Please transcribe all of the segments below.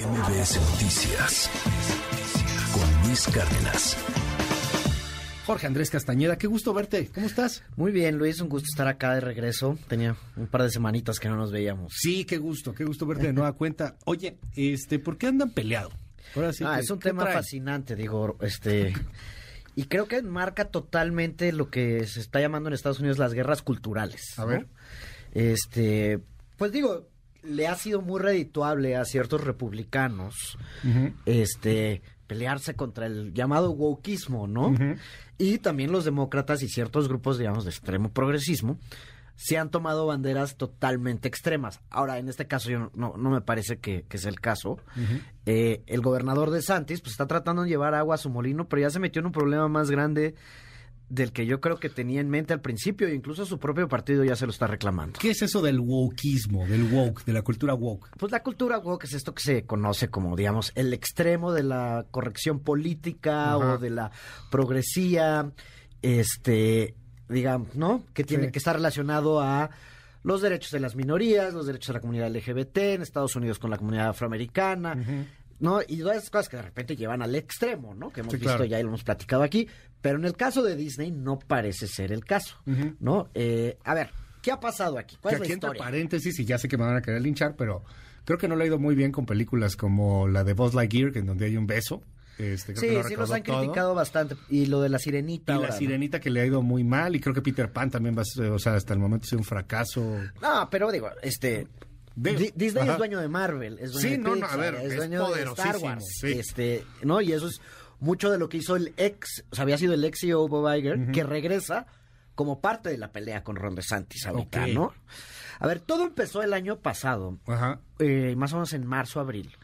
MBS Noticias con Luis Cárdenas. Jorge Andrés Castañeda, qué gusto verte. ¿Cómo estás? Muy bien, Luis, un gusto estar acá de regreso. Tenía un par de semanitas que no nos veíamos. Sí, qué gusto, qué gusto verte de nueva cuenta. Oye, este, ¿por qué andan peleados? ah, es un tema fascinante, digo, este y creo que marca totalmente lo que se está llamando en Estados Unidos las guerras culturales. A ver. Este, pues digo, le ha sido muy redituable a ciertos republicanos, este, pelearse contra el llamado wokismo, ¿no? Y también los demócratas y ciertos grupos, digamos, de extremo progresismo, se han tomado banderas totalmente extremas. Ahora, en este caso, yo no, no me parece que, que, es el caso. Eh, el gobernador de Santis, pues está tratando de llevar agua a su molino, pero ya se metió en un problema más grande del que yo creo que tenía en mente al principio e incluso su propio partido ya se lo está reclamando. ¿Qué es eso del wokeismo, del woke, de la cultura woke? Pues la cultura woke es esto que se conoce como, digamos, el extremo de la corrección política o de la progresía, este, digamos, ¿no? Que tiene que estar relacionado a los derechos de las minorías, los derechos de la comunidad LGBT, en Estados Unidos con la comunidad afroamericana. ¿No? Y todas esas cosas que de repente llevan al extremo, ¿no? Que hemos visto ya y lo hemos platicado aquí. Pero en el caso de Disney no parece ser el caso, ¿no? Eh, a ver, ¿qué ha pasado aquí? ¿Cuál es aquí entre paréntesis, y ya sé que me van a querer linchar, pero creo que no le ha ido muy bien con películas como la de Buzz Lightyear, que en donde hay un beso. Este, sí, sí los han criticado bastante. Y lo de la sirenita. Y la sirenita que le ha ido muy mal. Y creo que Peter Pan también va a ser, o sea, hasta el momento ha sido un fracaso. No, pero digo, este, Disney es dueño de Marvel, es dueño sí, de no, no, a ver, es, dueño de Star Wars, este, ¿no? Y eso es mucho de lo que hizo el ex, o sea, había sido el ex CEO Bob Iger, que regresa como parte de la pelea con Ron DeSantis ahorita, ¿no? A ver, todo empezó el año pasado, eh, más o menos en marzo, abril,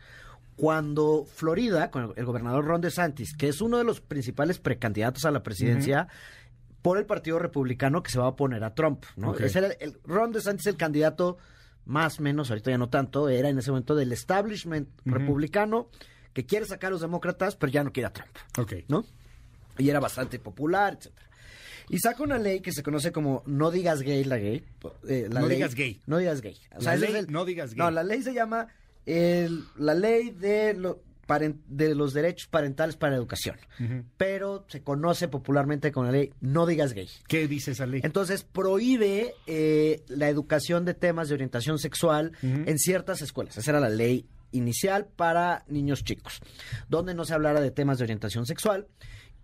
cuando Florida, con el gobernador Ron DeSantis, que es uno de los principales precandidatos a la presidencia, por el Partido Republicano que se va a oponer a Trump, ¿no? Es el, el, Ron DeSantis el candidato más o menos, ahorita ya no tanto, era en ese momento del establishment republicano que quiere sacar a los demócratas, pero ya no quiere a Trump. Ok. ¿No? Y era bastante popular, etcétera. Y saca una ley que se conoce como No digas gay la gay. Eh, no digas gay. No digas gay. O sea, no digas gay. No, la ley se llama el, la ley de lo, de los derechos parentales para la educación. Pero se conoce popularmente con la ley No digas gay. ¿Qué dice esa ley? Entonces prohíbe eh, la educación de temas de orientación sexual en ciertas escuelas. Esa era la ley inicial para niños chicos, donde no se hablara de temas de orientación sexual.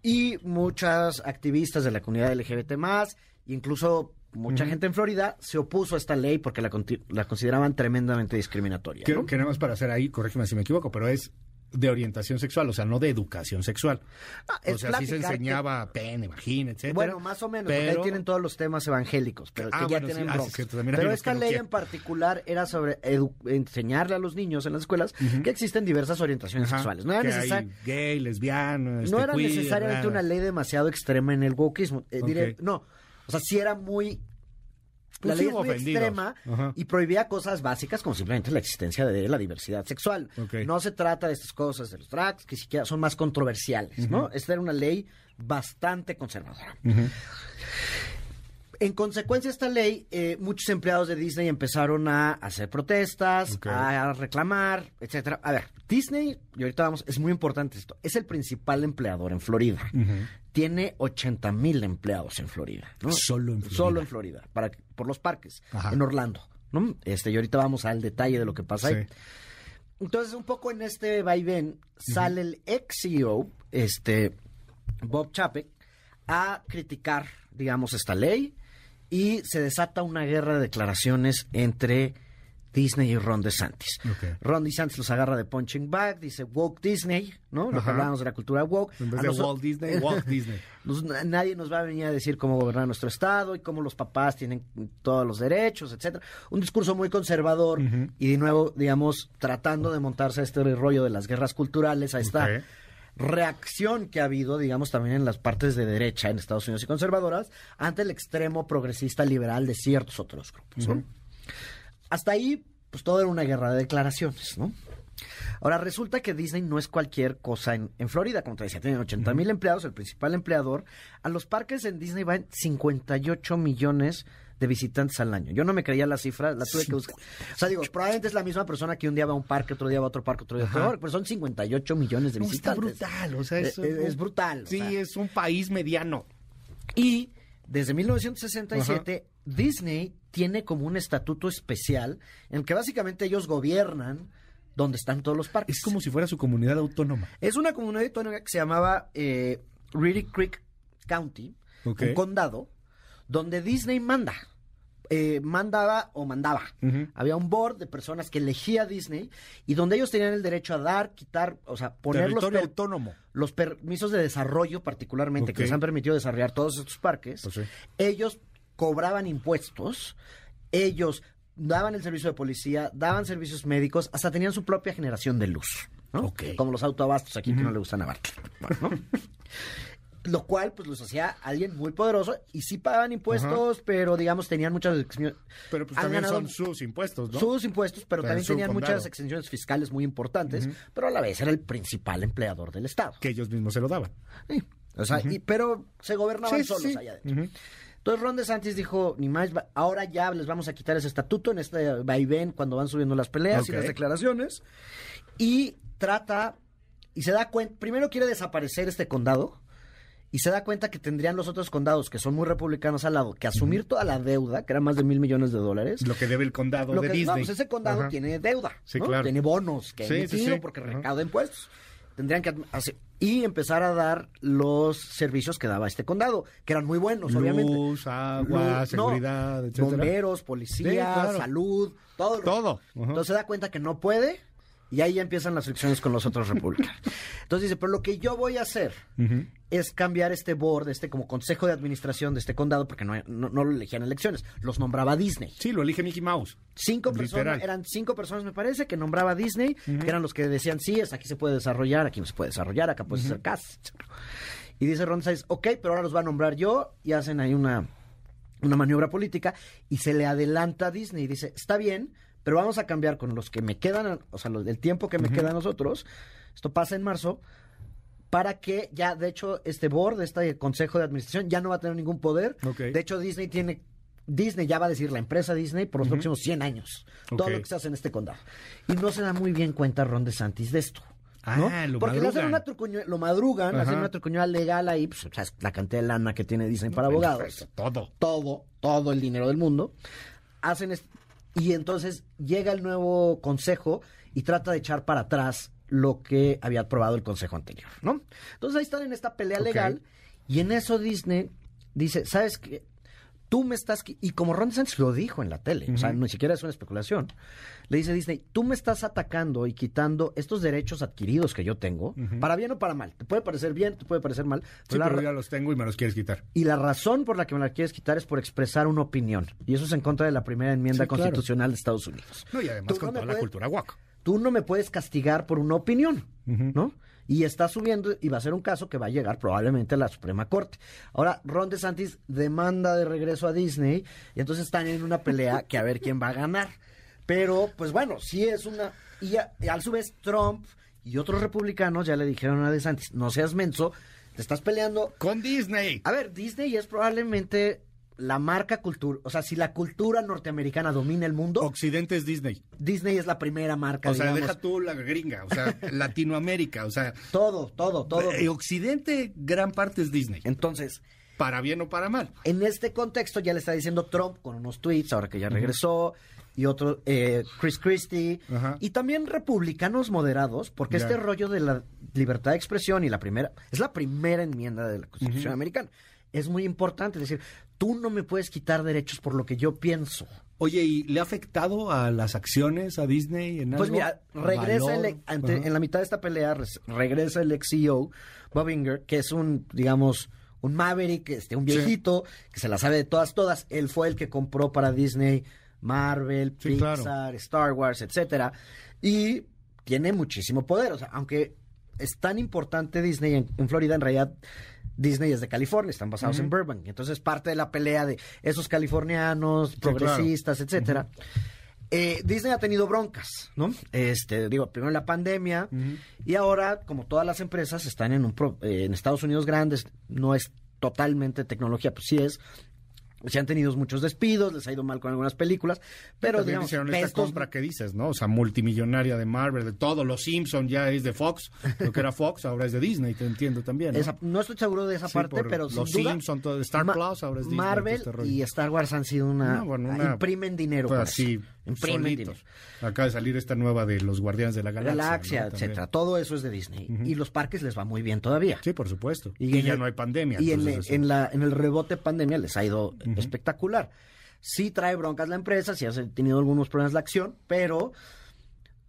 Y muchas activistas de la comunidad LGBT más, incluso mucha gente en Florida se opuso a esta ley porque la, consideraban tremendamente discriminatoria. ¿no? Queremos para hacer ahí, corrígeme si me equivoco, pero es de orientación sexual, o sea, no de educación sexual. Ah, o sea, sí se enseñaba pene, vagina, etcétera. Bueno, más o menos, porque ahí tienen todos los temas evangélicos, pero que ah, ya tienen ah, Pero esta ley en particular era sobre enseñarle a los niños en las escuelas que existen diversas orientaciones sexuales. No era necesario gay, lesbiano, este, No era necesariamente una ley demasiado extrema en el wokismo. Eh, no, o sea, sí era muy la ley es muy extrema y prohibía cosas básicas como simplemente la existencia de la diversidad sexual. No se trata de estas cosas de los drags que siquiera son más controversiales, ¿no? Esta era una ley bastante conservadora. En consecuencia de esta ley, eh, muchos empleados de Disney empezaron a hacer protestas, a reclamar, etcétera. A ver, Disney, y ahorita vamos, es muy importante esto, es el principal empleador en Florida. Tiene 80 mil empleados en Florida. Solo en Florida. Solo en Florida, para, por los parques, en Orlando. ¿no? Este, y ahorita vamos al detalle de lo que pasa ahí. Entonces, un poco en este vaivén, sale el ex CEO, este, Bob Chapek, a criticar, digamos, esta ley y se desata una guerra de declaraciones entre Disney y Ron DeSantis. Ron DeSantis los agarra de punching bag, dice woke Disney, ¿no? Lo que hablábamos de la cultura woke. En vez de Walt Disney, Walt Disney. nadie nos va a venir a decir cómo gobernar nuestro estado y cómo los papás tienen todos los derechos, etcétera. Un discurso muy conservador y de nuevo, digamos, tratando de montarse a este rollo de las guerras culturales, a esta reacción que ha habido, digamos, también en las partes de derecha en Estados Unidos y conservadoras ante el extremo progresista liberal de ciertos otros grupos. Hasta ahí, pues todo era una guerra de declaraciones, ¿no? Ahora, resulta que Disney no es cualquier cosa en, Florida, como te decía, tienen 80 mil empleados, el principal empleador. A los parques en Disney van 58 millones de visitantes al año. Yo no me creía la cifra, la tuve que buscar. O sea, digo, probablemente es la misma persona que un día va a un parque, otro día va a otro parque, otro día a otro, pero son 58 millones de visitantes. Está brutal, o sea, es, es, brutal. Sí, es un país mediano. Y desde 1967, Disney tiene como un estatuto especial en el que básicamente ellos gobiernan donde están todos los parques. Es como si fuera su comunidad autónoma. Es una comunidad autónoma que se llamaba eh, Reedy Creek County, un condado, donde Disney manda. Eh, mandaba o mandaba. Había un board de personas que elegía Disney y donde ellos tenían el derecho a dar, quitar, o sea, poner los, autónomo. los permisos de desarrollo particularmente que les han permitido desarrollar todos estos parques. Pues ellos cobraban impuestos, ellos daban el servicio de policía, daban servicios médicos, hasta tenían su propia generación de luz. ¿no? Como los autoabastos aquí que no le gustan a Bueno, Lo cual, pues, los hacía alguien muy poderoso y sí pagaban impuestos, pero, digamos, tenían muchas... Pero, pues, también son sus impuestos, ¿no? Sus impuestos, pero, también tenían muchas exenciones fiscales muy importantes, pero a la vez era el principal empleador del Estado. Que ellos mismos se lo daban. Sí. O sea, pero se gobernaban solos allá adentro. Entonces Ron DeSantis dijo, ni más, ahora ya les vamos a quitar ese estatuto en este vaivén cuando van subiendo las peleas y las declaraciones. Y trata, y se da cuenta, primero quiere desaparecer este condado, y se da cuenta que tendrían los otros condados, que son muy republicanos al lado, que asumir toda la deuda, que era más de mil millones de dólares. Lo que debe el condado de Disney. No, pues ese condado tiene deuda, tiene bonos que ha emitido porque recauda impuestos. Tendrían que hacer, y empezar a dar los servicios que daba este condado, que eran muy buenos, obviamente. Luz, agua, seguridad, etcétera. Bomberos, policía, salud, todo. Todo. Entonces se da cuenta que no puede y ahí ya empiezan las fricciones con los otros republicanos. Entonces dice, pero lo que yo voy a hacer es cambiar este board, este como consejo de administración de este condado, porque no, no, lo elegían elecciones, los nombraba Disney. Sí, lo elige Mickey Mouse. Cinco personas, eran cinco personas me parece, que nombraba Disney, que eran los que decían, sí, es aquí se puede desarrollar, aquí no se puede desarrollar, acá puedes hacer casa. Y dice Ron Sáenz, ok, pero ahora los va a nombrar yo y hacen ahí una, una maniobra política y se le adelanta a Disney y dice, está bien, pero vamos a cambiar con los que me quedan, o sea, el tiempo que me queda a nosotros. Esto pasa en marzo para que ya, de hecho, este board, este consejo de administración, ya no va a tener ningún poder. De hecho, Disney tiene Disney ya va a decir la empresa Disney por los próximos 100 años. Todo lo que se hace en este condado. Y no se da muy bien cuenta Ron DeSantis de esto. Ah, lo Porque madrugan. una lo madrugan, hacen una trucuñuela legal ahí, pues, o sea, la cantidad de lana que tiene Disney para abogados. Pues, todo. Todo, todo el dinero del mundo. Hacen y entonces llega el nuevo consejo y trata de echar para atrás lo que había aprobado el consejo anterior, ¿no? Entonces ahí están en esta pelea legal y en eso Disney dice, ¿sabes qué? Tú me estás... Y como Ron DeSantis lo dijo en la tele, o sea, ni siquiera es una especulación, le dice Disney, tú me estás atacando y quitando estos derechos adquiridos que yo tengo, para bien o para mal. Te puede parecer bien, te puede parecer mal. Sí, pero, ya los tengo y me los quieres quitar. Y la razón por la que me la quieres quitar es por expresar una opinión. Y eso es en contra de la primera enmienda constitucional de Estados Unidos. No, y además con toda la cultura guac. Tú no me puedes castigar por una opinión, ¿no? Y está subiendo y va a ser un caso que va a llegar probablemente a la Suprema Corte. Ahora, Ron DeSantis demanda de regreso a Disney y entonces están en una pelea que a ver quién va a ganar. Pero, pues bueno, sí es una... Y a, su vez Trump y otros republicanos ya le dijeron a DeSantis, no seas menso, te estás peleando... Con Disney. A ver, Disney es probablemente la marca cultura, o sea, si la cultura norteamericana domina el mundo. Occidente es Disney. Disney es la primera marca. O sea, deja tú la gringa, o sea, Latinoamérica, o sea. Todo, todo, todo. Y Occidente, gran parte es Disney. Entonces. Para bien o para mal. En este contexto ya le está diciendo Trump con unos tweets, ahora que ya regresó, y otro, eh, Chris Christie, y también republicanos moderados, porque este rollo de la libertad de expresión y la primera, es la primera enmienda de la Constitución americana es muy importante. decir, tú no me puedes quitar derechos por lo que yo pienso. Oye, ¿y le ha afectado a las acciones a Disney en Pues mira, regresa el, en la mitad de esta pelea, regresa el ex CEO, Bob Inger, que es un, digamos, un maverick, este, un viejito, que se la sabe de todas, todas. Él fue el que compró para Disney Marvel, Pixar, Star Wars, etcétera. Y tiene muchísimo poder. O sea, aunque es tan importante Disney en Florida, en realidad Disney es de California, están basados en Burbank. Entonces, parte de la pelea de esos californianos, progresistas, etcétera. Eh, Disney ha tenido broncas, ¿no? Este, digo, primero la pandemia y ahora, como todas las empresas están en un eh, en Estados Unidos grandes, no es totalmente tecnología, pues sí es. Se han tenido muchos despidos, les ha ido mal con algunas películas, pero También digamos, hicieron esta estos- compra que dices, ¿no? O sea, multimillonaria de Marvel, de todo. Los Simpson ya es de Fox. Lo que era Fox ahora es de Disney, te entiendo también. ¿no? esa- no estoy seguro de esa Sí, parte, pero sin los duda, Simpson, todo, Star Ma- Plus, ahora es Disney, Marvel este y Star Wars han sido una, No, bueno, una- imprimen dinero Pues eso. imprimen solitos. Acaba de salir esta nueva de los Guardianes de la Galaxia. Galaxia, ¿no? Etcétera, todo eso es de Disney y los parques les va muy bien todavía. Sí, por supuesto. Y ya el- no hay pandemia. Y en, la, en el rebote pandemia les ha ido espectacular. Sí trae broncas la empresa, sí ha tenido algunos problemas la acción, pero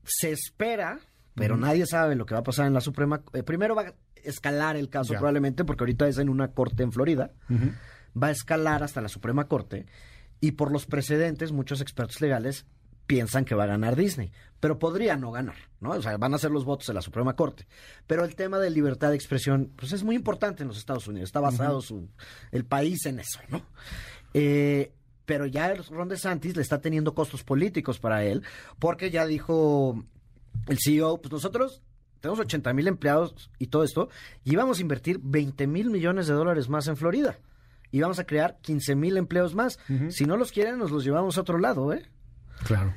se espera, pero nadie sabe lo que va a pasar en la Suprema. eh, primero va a escalar el caso Ya. probablemente, porque ahorita es en una corte en Florida. Va a escalar hasta la Suprema Corte y por los precedentes muchos expertos legales piensan que va a ganar Disney, pero podría no ganar, ¿no? O sea, van a ser los votos de la Suprema Corte. Pero el tema de libertad de expresión, pues es muy importante en los Estados Unidos, está basado su, el país en eso, ¿no? Eh, pero ya el Ron DeSantis le está teniendo costos políticos para él, porque ya dijo el CEO, pues nosotros tenemos 80 mil empleados y todo esto, y vamos a invertir 20 mil millones de dólares más en Florida. Y vamos a crear 15 mil empleos más. Si no los quieren, nos los llevamos a otro lado, ¿eh? Claro.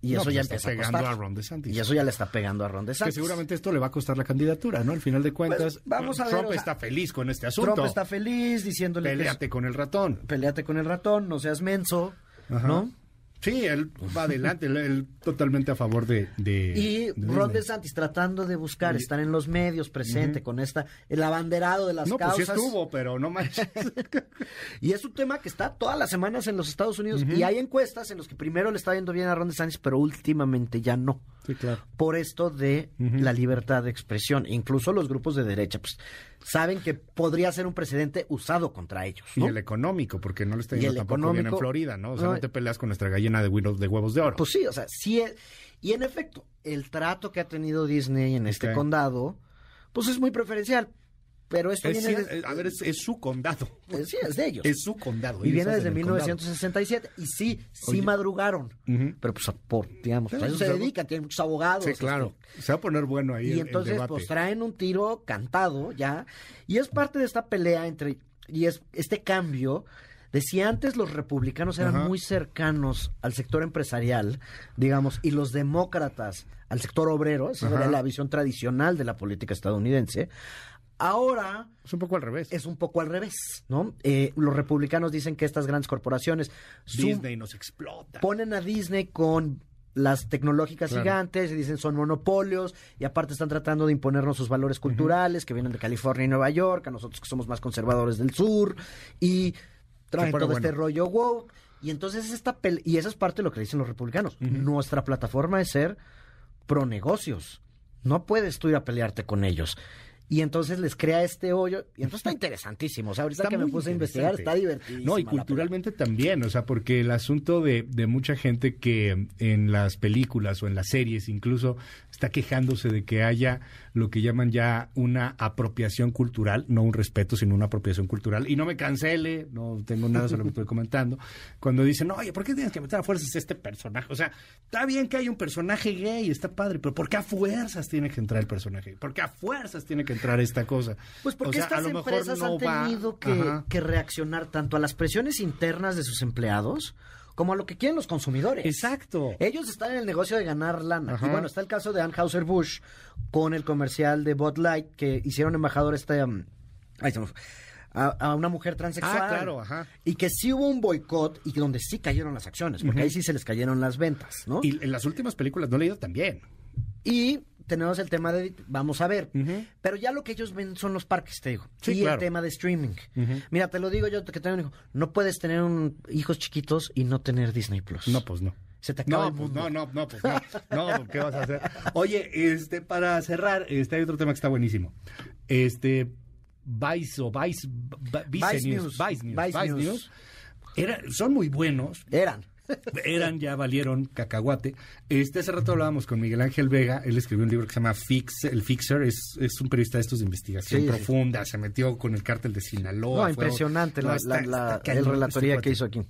Y No, eso pues ya está empieza a pegando costar. a Ron DeSantis. Y eso ya le está pegando a Ron Que DeSantis. seguramente esto le va a costar la candidatura, ¿no? Al final de cuentas, Pues, vamos a ver, Trump o sea, está feliz con este asunto. Trump está feliz diciéndole que es- Péleate con el ratón. peleate con el ratón, no seas menso, Ajá. ¿no? Sí, él va adelante, él, él totalmente a favor de... de Y de Ron. DeSantis tratando de buscar, estar en los medios, presente con esta, el abanderado de las No, pues causas. sí estuvo, pero no manches. Y es un tema que está todas las semanas en los Estados Unidos. Y hay encuestas en los que primero le está yendo bien a Ron DeSantis, pero últimamente ya no. sí, claro. Por esto de la libertad de expresión. Incluso los grupos de derecha, pues, saben que podría ser un precedente usado contra ellos. Y ¿no? el económico, porque no le está yendo tampoco bien en Florida, ¿no? O sea, No, no te peleas con nuestra gallina de, huevos- de huevos de oro. Pues sí, o sea, sí. es- y en efecto, el trato que ha tenido Disney en este condado, pues es muy preferencial. Pero esto Es viene cier- de- eh, a ver, es, es su condado. eh, sí, es de ellos. Es su condado. y ellos viene desde el condado. 1967. Y sí, sí Oye. madrugaron. Pero pues por, digamos, a eso Sí, se pues, dedican, tienen muchos abogados. Sí, claro. Se va a poner bueno ahí Y el- entonces, pues traen un tiro cantado ya. Y es parte de esta pelea entre. Y es este cambio de si antes los republicanos eran Ajá. muy cercanos al sector empresarial, digamos, y los demócratas al sector obrero, esa Ajá. era la visión tradicional de la política estadounidense. Ahora Es un poco al revés. es un poco al revés, ¿no? Eh, los republicanos dicen que estas grandes corporaciones Disney nos explota. ponen a Disney con las tecnológicas Claro. gigantes y dicen son monopolios y aparte están tratando de imponernos sus valores culturales que vienen de California y Nueva York, a nosotros que somos más conservadores del sur y traen todo este rollo woke y entonces esta pel- y esa es parte de lo que dicen los republicanos. Nuestra plataforma es ser pro negocios. No puedes tú ir a pelearte con ellos. Y entonces les crea este hoyo. Y entonces está interesantísimo. O sea, ahorita Está que me puse a investigar, está divertido. No, y culturalmente también, o sea, porque el asunto de, de mucha gente que en las películas o en las series incluso está quejándose de que haya lo que llaman ya una apropiación cultural, no un respeto, sino una apropiación cultural. Y no me cancele, no tengo nada sobre lo que estoy comentando, cuando dicen, oye, ¿por qué tienes que meter a fuerzas este personaje? O sea, está bien que haya un personaje gay, está padre, pero ¿por qué a fuerzas tiene que entrar el personaje? ¿Por qué a fuerzas tiene que entrar esta cosa? Pues porque O sea, a estas empresas no han tenido que, reaccionar tanto a las presiones internas de sus empleados como a lo que quieren los consumidores. Exacto. Ellos están en el negocio de ganar lana. Ajá. Y bueno, está el caso de Anheuser-Busch con el comercial de Bud Light que hicieron embajador este, um, fue, a, a una mujer transexual. Ah, claro, ajá. Y que sí hubo un boicot y que donde sí cayeron las acciones, porque ahí sí se les cayeron las ventas, ¿no? Y en las últimas películas no le he ido tan bien. Y tenemos el tema de, vamos a ver, pero ya lo que ellos ven son los parques, te digo. Sí, y claro. el tema de streaming. Mira, te lo digo yo que tengo un hijo. No puedes tener un- hijos chiquitos y no tener Disney Plus. No, pues no. Se te acaba No, el pues no, no, no, pues no. No, ¿qué vas a hacer? Oye, este, para cerrar, este, hay otro tema que está buenísimo. Este, Vice o Vice, Vice, Vice News, News. Vice News, Vice Vice News. News, era- son muy buenos. Eran. Eran, ya valieron cacahuate. Este, hace rato hablábamos con Miguel Ángel Vega. Él escribió un libro que se llama Fix, El Fixer. Es, es un periodista de estos de investigación Sí, sí. profunda. Se metió con el cártel de Sinaloa. No, impresionante No, la, está- la- la- el relatoría este que hizo aquí.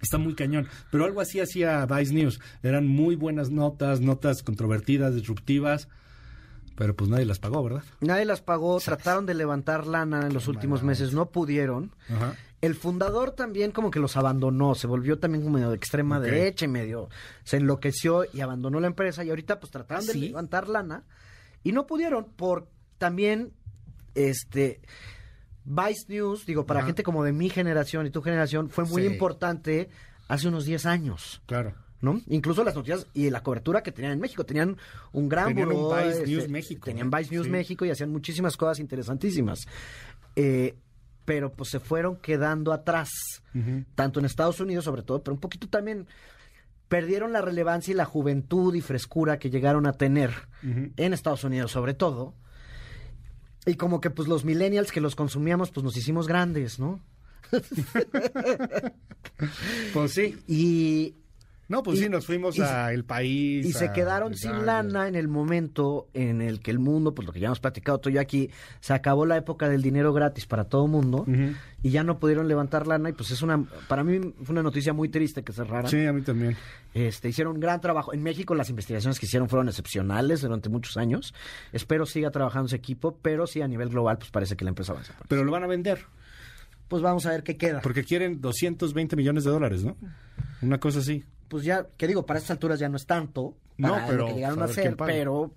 Está muy cañón. Pero algo así hacía Vice News. Eran muy buenas notas, notas controvertidas, disruptivas. Pero pues nadie las pagó, ¿verdad? Nadie las pagó, trataron de levantar lana en los últimos meses, no pudieron. Ajá. El fundador también como que los abandonó, se volvió también como medio de extrema derecha y medio se enloqueció y abandonó la empresa y ahorita pues trataron ¿Ah, de levantar lana y no pudieron por también este Vice News, digo, para Ajá. gente como de mi generación y tu generación fue muy Sí. importante hace unos 10 años. Claro. ¿No? Incluso las noticias y la cobertura que tenían en México. Tenían un gran Tenían un buró, Vice este, News México, Tenían. Vice News Sí. México y hacían muchísimas cosas interesantísimas. Eh, pero pues se fueron quedando atrás, tanto en Estados Unidos sobre todo, pero un poquito también perdieron la relevancia y la juventud y frescura que llegaron a tener en Estados Unidos sobre todo. Y como que pues los millennials que los consumíamos pues nos hicimos grandes, ¿no? Pues sí. Y No, pues Y- sí, nos fuimos y- a el país. Y se quedaron a- sin lana en el momento en el que el mundo, pues lo que ya hemos platicado tú y yo aquí, se acabó la época del dinero gratis para todo mundo y ya no pudieron levantar lana y pues es una, para mí fue una noticia muy triste que cerraran. Sí, a mí también. Este, hicieron un gran trabajo. En México las investigaciones que hicieron fueron excepcionales durante muchos años. Espero siga trabajando ese equipo, pero sí a nivel global pues parece que la empresa va a desaparecer. Pero lo van a vender. Pues vamos a ver qué queda. Porque quieren 220 millones de dólares, ¿no? Una cosa así. Pues ya, que digo, para estas alturas ya no es tanto No, para pero, lo que llegaron a hacer, pero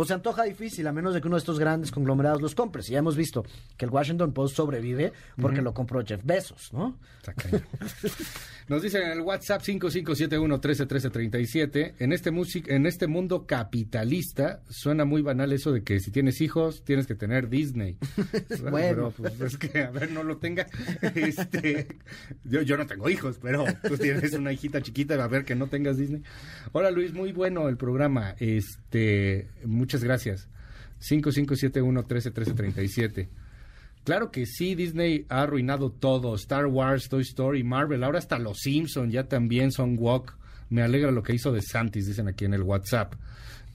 pues se antoja difícil, a menos de que uno de estos grandes conglomerados los compre. Si ya hemos visto que el Washington Post sobrevive porque lo compró Jeff Bezos, ¿no? Nos dicen en el WhatsApp 5571-131337, en este, music, en este mundo capitalista suena muy banal eso de que si tienes hijos tienes que tener Disney. Bueno. Pero pues, es que, a ver, no lo tenga. Este, yo, yo no tengo hijos, pero tú tienes una hijita chiquita, a ver que no tengas Disney. Hola Luis, muy bueno el programa. Este, muchas gracias. 5571-131337. Claro que sí, Disney ha arruinado todo. Star Wars, Toy Story, Marvel, ahora hasta los Simpsons ya también son walk. Me alegra lo que hizo de Santis, dicen aquí en el WhatsApp.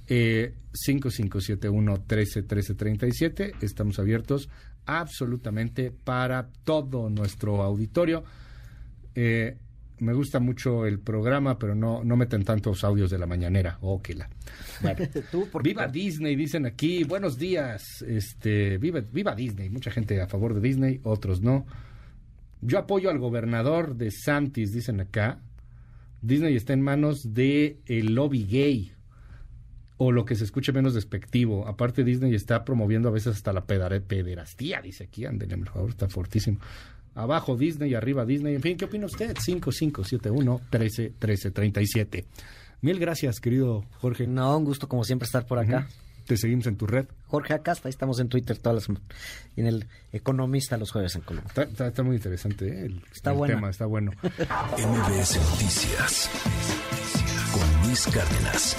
Eh, 5571-131337. Estamos abiertos absolutamente para todo nuestro auditorio. Eh, me gusta mucho el programa, pero no, no meten tantos audios de la mañanera. Oh, que la. Bueno. Tú, por Viva Disney, dicen aquí. Buenos días. Este, viva, viva Disney. Mucha gente a favor de Disney, otros no. Yo apoyo al gobernador de Santis, dicen acá. Disney está en manos de el lobby gay o lo que se escuche menos despectivo. Aparte Disney está promoviendo a veces hasta la pederastía, dice aquí. Ándele, por favor, está fortísimo. Abajo Disney, arriba Disney. En fin, ¿qué opina usted? 5571 13 13 37. Mil gracias, querido Jorge. No, un gusto como siempre estar por acá. Te seguimos en tu red. Jorge Acasta, ahí estamos en Twitter todas las semanas. Y en el Economista los jueves en Colombia. Está, está- está muy interesante ¿eh? el, Está el tema, está bueno. MBS Noticias con Luis Cárdenas.